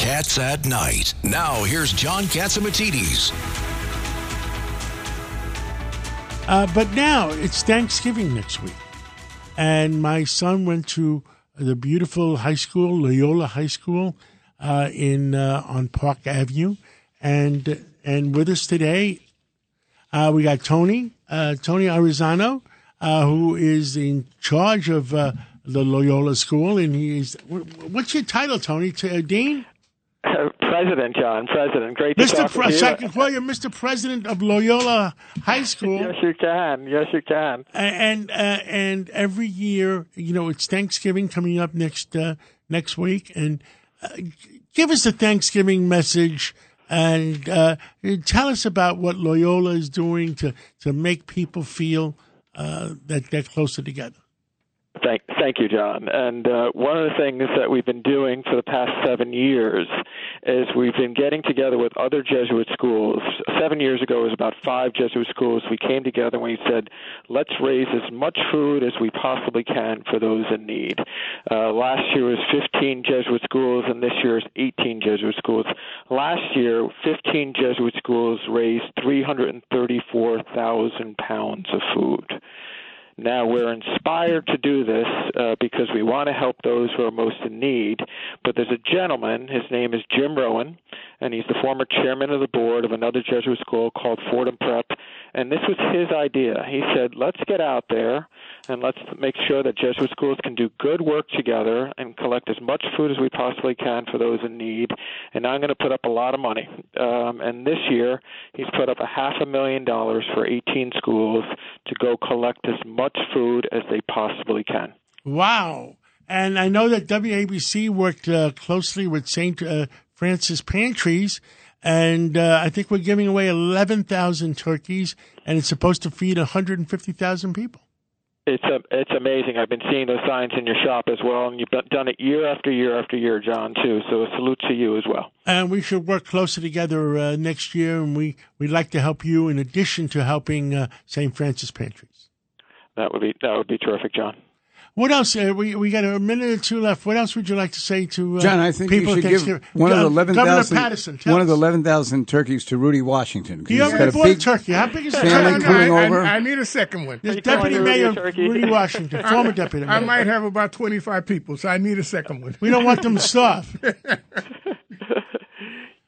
Cats at Night. Now, here's John Catsimatidis. Uh, but now it's Thanksgiving next week. And my son went to the beautiful high school, Loyola High School, uh, in uh, on Park Avenue. And and with us today, uh, we got Tony, uh, Tony Oroszlany, uh, who is in charge of the Loyola School. And he's, what's your title, Tony? T- Dean? President, John, President. Great to Mr. talk Pre- to you. I can call you Mr. President of Loyola High School. Yes, you can. Yes, you can. and uh, and every year, you know, it's Thanksgiving coming up next uh, next week, and uh, give us a Thanksgiving message and uh, tell us about what Loyola is doing to to make people feel uh, that they're closer together. Thank, you, John. And uh, one of the things that we've been doing for the past seven years is we've been getting together with other Jesuit schools. Seven years ago, it was about five Jesuit schools. We came together and we said, let's raise as much food as we possibly can for those in need. Uh, last year was 15 Jesuit schools, and this year is 18 Jesuit schools. Last year, 15 Jesuit schools raised 334,000 pounds of food. Now, we're inspired to do this uh, because we want to help those who are most in need. But there's a gentleman, his name is Jim Rowan, and he's the former chairman of the board of another Jesuit school called Fordham Prep. And this was his idea. He said, let's get out there and let's make sure that Jesuit schools can do good work together and collect as much food as we possibly can for those in need. And I'm going to put up a lot of money. Um, and this year, he's put up a half a million dollars for 18 schools to go collect as much food as they possibly can. Wow! And I know that WABC worked uh, closely with St. Uh, Francis Pantries. And uh, I think we're giving away 11,000 turkeys, and it's supposed to feed 150,000 people. It's a, it's amazing. I've been seeing those signs in your shop as well, and you've done it year after year after year, John, too. So a salute to you as well. And we should work closer together uh, next year, and we, we'd like to help you in addition to helping uh, St. Francis Pantries. That would be that would be terrific, John. What else? Uh, we we got a minute or two left. What else would you like to say to uh, John? I think people you should give Thanksgiving? one of the Gov- eleven Governor Paterson. one of the us. eleven thousand turkeys to Rudy Washington. Do you He's have got a big turkey? How big is that? turkey? Coming I, over. I, I need a second one. There's Deputy Mayor turkey? Rudy Washington, former Deputy Mayor. I might have about 25 people, so I need a second one. We don't want them to starve.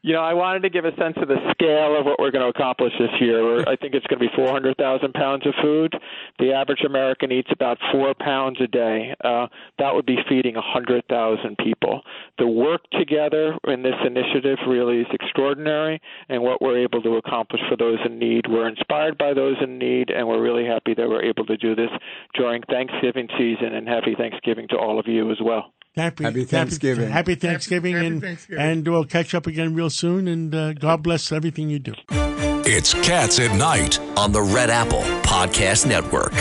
You know, I wanted to give a sense of the scale of what we're going to accomplish this year. I think it's going to be 400,000 pounds of food. The average American eats about four pounds a day. Uh, that would be feeding 100,000 people. The work together in this initiative really is extraordinary, and what we're able to accomplish for those in need. We're inspired by those in need, and we're really happy that we're able to do this during Thanksgiving season. And happy Thanksgiving to all of you as well. Happy, Happy Thanksgiving. Happy, Thanksgiving, happy and Thanksgiving. and we'll catch up again real soon. And uh, God bless everything you do. It's Cats at Night. on the Red Apple Podcast Network.